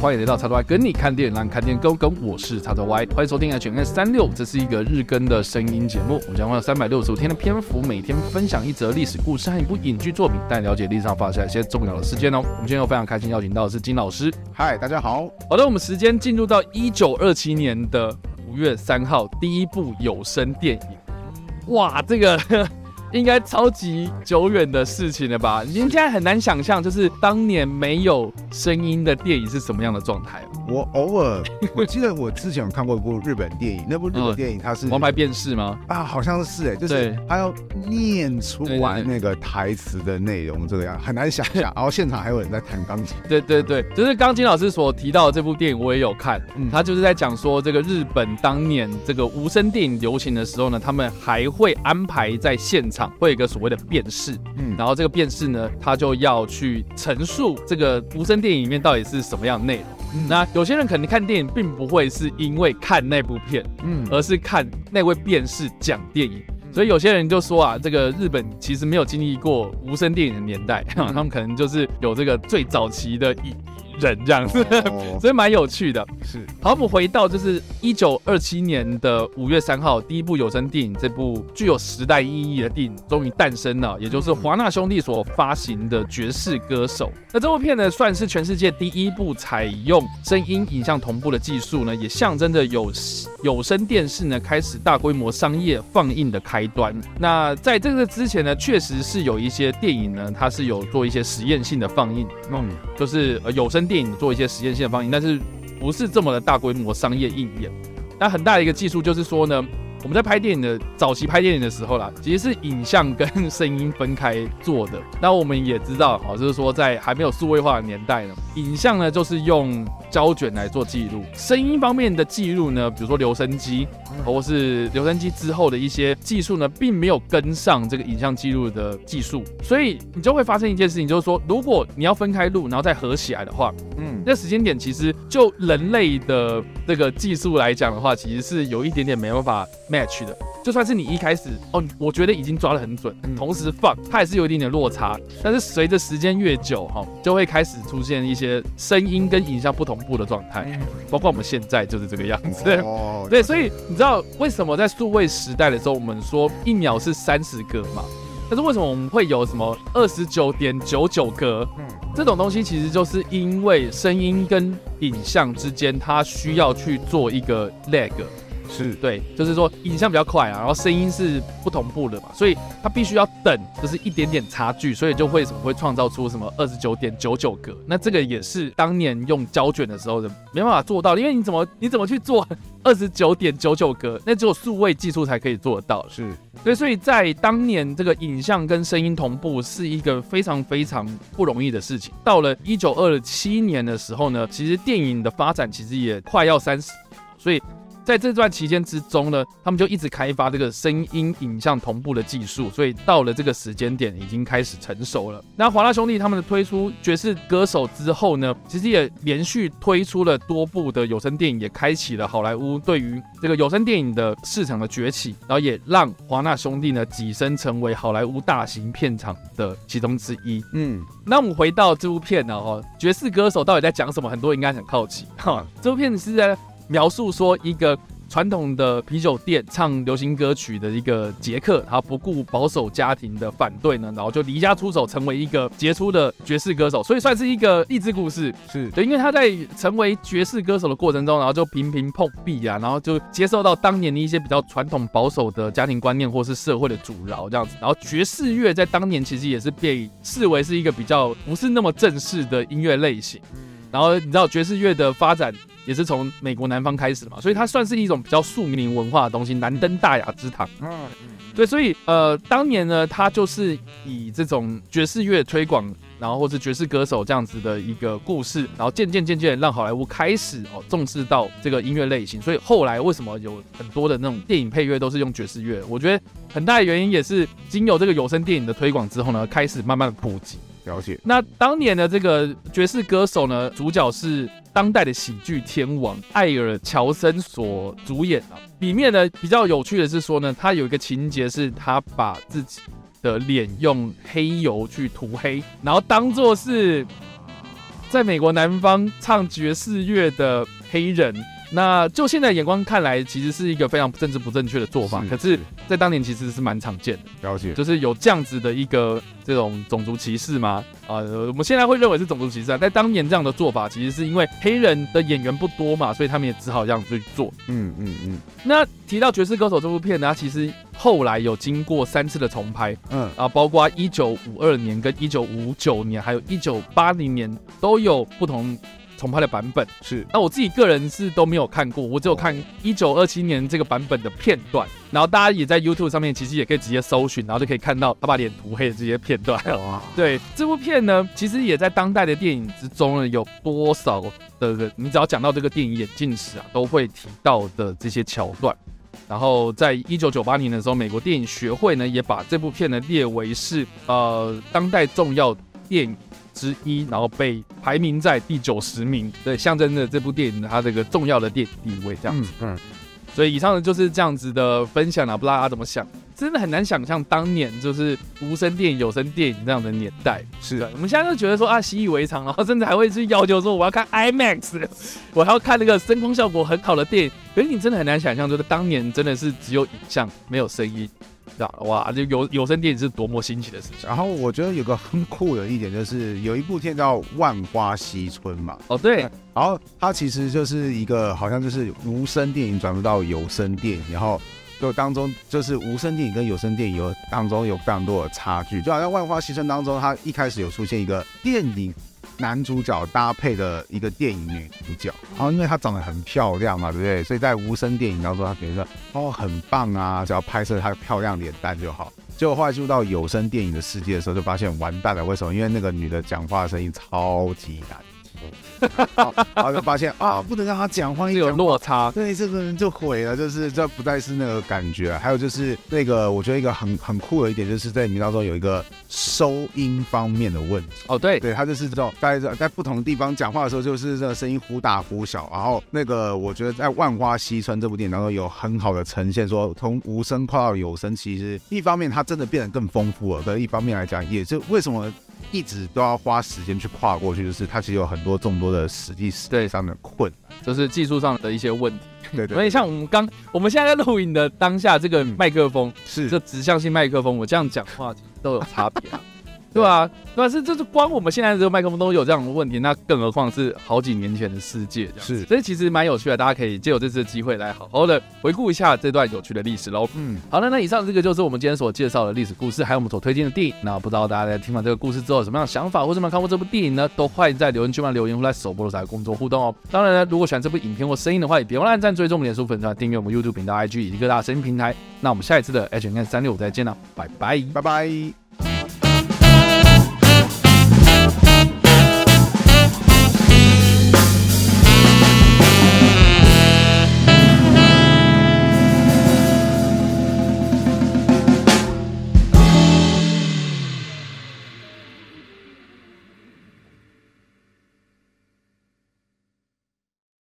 欢迎来到叉叉 Y 跟你看电影，让看电影更跟。我是叉叉 Y，欢迎收听 HNS 三六，这是一个日更的声音节目。我们将花三百六十五天的篇幅，每天分享一则历史故事和一部影剧作品，带你了解历史上发生一些重要的事件哦。我们今天又非常开心邀请到的是金老师。嗨，大家好。好的，我们时间进入到一九二七年的五月三号，第一部有声电影。哇，这个。应该超级久远的事情了吧？你现在很难想象，就是当年没有声音的电影是什么样的状态。我偶尔，我记得我之前有看过一部日本电影，那部日本电影它是《王牌辩士》吗？啊，好像是哎，就是他要念出完那个台词的内容，这个样很难想象。然后现场还有人在弹钢琴。对对对，就是钢琴老师所提到的这部电影，我也有看。嗯，他就是在讲说，这个日本当年这个无声电影流行的时候呢，他们还会安排在现场。会有一个所谓的辨识，嗯，然后这个辨识呢，他就要去陈述这个无声电影里面到底是什么样的内容。嗯，那有些人可能看电影并不会是因为看那部片，嗯，而是看那位辨识讲电影。所以有些人就说啊，这个日本其实没有经历过无声电影的年代，他们可能就是有这个最早期的一。人这样子，所以蛮有趣的。是，好，我们回到就是一九二七年的五月三号，第一部有声电影，这部具有时代意义的电影终于诞生了，也就是华纳兄弟所发行的《爵士歌手》。那这部片呢，算是全世界第一部采用声音影像同步的技术呢，也象征着有有声电视呢开始大规模商业放映的开端。那在这个之前呢，确实是有一些电影呢，它是有做一些实验性的放映，嗯，就是有声。电影做一些实验性的放映，但是不是这么的大规模商业应验。那很大的一个技术就是说呢，我们在拍电影的早期拍电影的时候啦，其实是影像跟声音分开做的。那我们也知道，好，就是说在还没有数位化的年代呢，影像呢就是用胶卷来做记录，声音方面的记录呢，比如说留声机，或是留声机之后的一些技术呢，并没有跟上这个影像记录的技术，所以你就会发生一件事情，就是说，如果你要分开录，然后再合起来的话，嗯，这时间点其实就人类的这个技术来讲的话，其实是有一点点没办法 match 的。就算是你一开始哦，我觉得已经抓得很准，同时放，它也是有一点点落差。但是随着时间越久，哈，就会开始出现一些声音跟影像不同步的状态，包括我们现在就是这个样子。哦，对，所以你知道为什么在数位时代的时候，我们说一秒是三十个吗？但是为什么我们会有什么二十九点九九格？嗯，这种东西其实就是因为声音跟影像之间，它需要去做一个 lag。是对，就是说影像比较快啊，然后声音是不同步的嘛，所以它必须要等，就是一点点差距，所以就会什么会创造出什么二十九点九九格。那这个也是当年用胶卷的时候的没办法做到，因为你怎么你怎么去做二十九点九九格？那只有数位技术才可以做得到。是，对，所以在当年这个影像跟声音同步是一个非常非常不容易的事情。到了一九二七年的时候呢，其实电影的发展其实也快要三十，所以。在这段期间之中呢，他们就一直开发这个声音影像同步的技术，所以到了这个时间点已经开始成熟了。那华纳兄弟他们的推出《爵士歌手》之后呢，其实也连续推出了多部的有声电影，也开启了好莱坞对于这个有声电影的市场的崛起，然后也让华纳兄弟呢跻身成为好莱坞大型片场的其中之一。嗯，那我们回到这部片呢，哈，《爵士歌手》到底在讲什么？很多人应该很好奇。哈，这部片子是在。描述说一个传统的啤酒店唱流行歌曲的一个杰克，他不顾保守家庭的反对呢，然后就离家出走，成为一个杰出的爵士歌手，所以算是一个励志故事。是对，因为他在成为爵士歌手的过程中，然后就频频碰壁啊，然后就接受到当年的一些比较传统保守的家庭观念或是社会的阻挠这样子，然后爵士乐在当年其实也是被视为是一个比较不是那么正式的音乐类型。然后你知道爵士乐的发展也是从美国南方开始的嘛，所以它算是一种比较庶民文化的东西，难登大雅之堂。嗯，对，所以呃，当年呢，它就是以这种爵士乐推广，然后或是爵士歌手这样子的一个故事，然后渐渐渐渐让好莱坞开始哦重视到这个音乐类型，所以后来为什么有很多的那种电影配乐都是用爵士乐？我觉得很大的原因也是经由这个有声电影的推广之后呢，开始慢慢的普及。了解。那当年的这个爵士歌手呢，主角是当代的喜剧天王艾尔乔森所主演啊。里面呢比较有趣的是说呢，他有一个情节是他把自己的脸用黑油去涂黑，然后当做是在美国南方唱爵士乐的黑人。那就现在眼光看来，其实是一个非常政治不正确的做法。可是，在当年其实是蛮常见的。了解，就是有这样子的一个这种种族歧视吗？啊、呃，我们现在会认为是种族歧视啊。在当年这样的做法，其实是因为黑人的演员不多嘛，所以他们也只好这样去做。嗯嗯嗯。那提到《爵士歌手》这部片呢，它其实后来有经过三次的重拍。嗯。啊，包括一九五二年、跟一九五九年，还有一九八零年都有不同。重拍的版本是，那我自己个人是都没有看过，我只有看一九二七年这个版本的片段，然后大家也在 YouTube 上面其实也可以直接搜寻，然后就可以看到他把脸涂黑的这些片段。哇，对，这部片呢，其实也在当代的电影之中呢，有多少的人，你只要讲到这个电影演进史啊，都会提到的这些桥段。然后在一九九八年的时候，美国电影学会呢也把这部片呢列为是呃当代重要电影。之一，然后被排名在第九十名，对，象征着这部电影它这个重要的电影地位，这样子。嗯，嗯，所以以上呢就是这样子的分享了，不知道大家怎么想？真的很难想象当年就是无声电影、有声电影这样的年代。是的，我们现在就觉得说啊，习以为常，然后甚至还会去要求说我要看 IMAX，我还要看那个声光效果很好的电影。可是你真的很难想象，就是当年真的是只有影像，没有声音。哇，就有有声电影是多么新奇的事情。然后我觉得有个很酷的一点，就是有一部片叫《万花西春》嘛。哦，对。然后它其实就是一个好像就是无声电影转入到有声电影，然后就当中就是无声电影跟有声电影有当中有非常多的差距。就好像《万花西春》当中，它一开始有出现一个电影。男主角搭配的一个电影女主角，然后因为她长得很漂亮嘛，对不对？所以在无声电影当中，他觉得哦很棒啊，只要拍摄她漂亮脸蛋就好。结果后来入到有声电影的世界的时候，就发现完蛋了。为什么？因为那个女的讲话声音超级难。然后就发现啊，不能让他讲话，有落差，对，这个人就毁了，就是这不再是那个感觉。还有就是那个，我觉得一个很很酷的一点，就是在里面当中有一个收音方面的问题。哦，对，对他就是这种在在不同的地方讲话的时候，就是这个声音忽大忽小。然后那个，我觉得在《万花嬉春》这部电影当中有很好的呈现，说从无声跨到有声，其实一方面它真的变得更丰富了，但一方面来讲，也就为什么。一直都要花时间去跨过去，就是它其实有很多众多的实际实际上的困难，就是技术上的一些问题。对，对对，所以像我们刚我们现在在录影的当下，这个麦克风是这指向性麦克风，我这样讲话都有差别啊。对吧？对吧？是，就是光我们现在这个麦克风都有这样的问题，那更何况是好几年前的世界这样。是，所以其实蛮有趣的，大家可以借由这次的机会来好好的回顾一下这段有趣的历史喽。嗯，好了，那以上这个就是我们今天所介绍的历史故事，还有我们所推荐的电影。那不知道大家在听完这个故事之后有什么样的想法，或者有没有看过这部电影呢？都欢迎在留言区帮留言或在首播的时候工作互动哦。当然呢，如果喜欢这部影片或声音的话，也别忘了按赞、追踪我们脸书粉丝团、订阅我们 YouTube 频道、IG 以及各大声音平台。那我们下一次的 H N 三六再见了，拜拜，拜拜。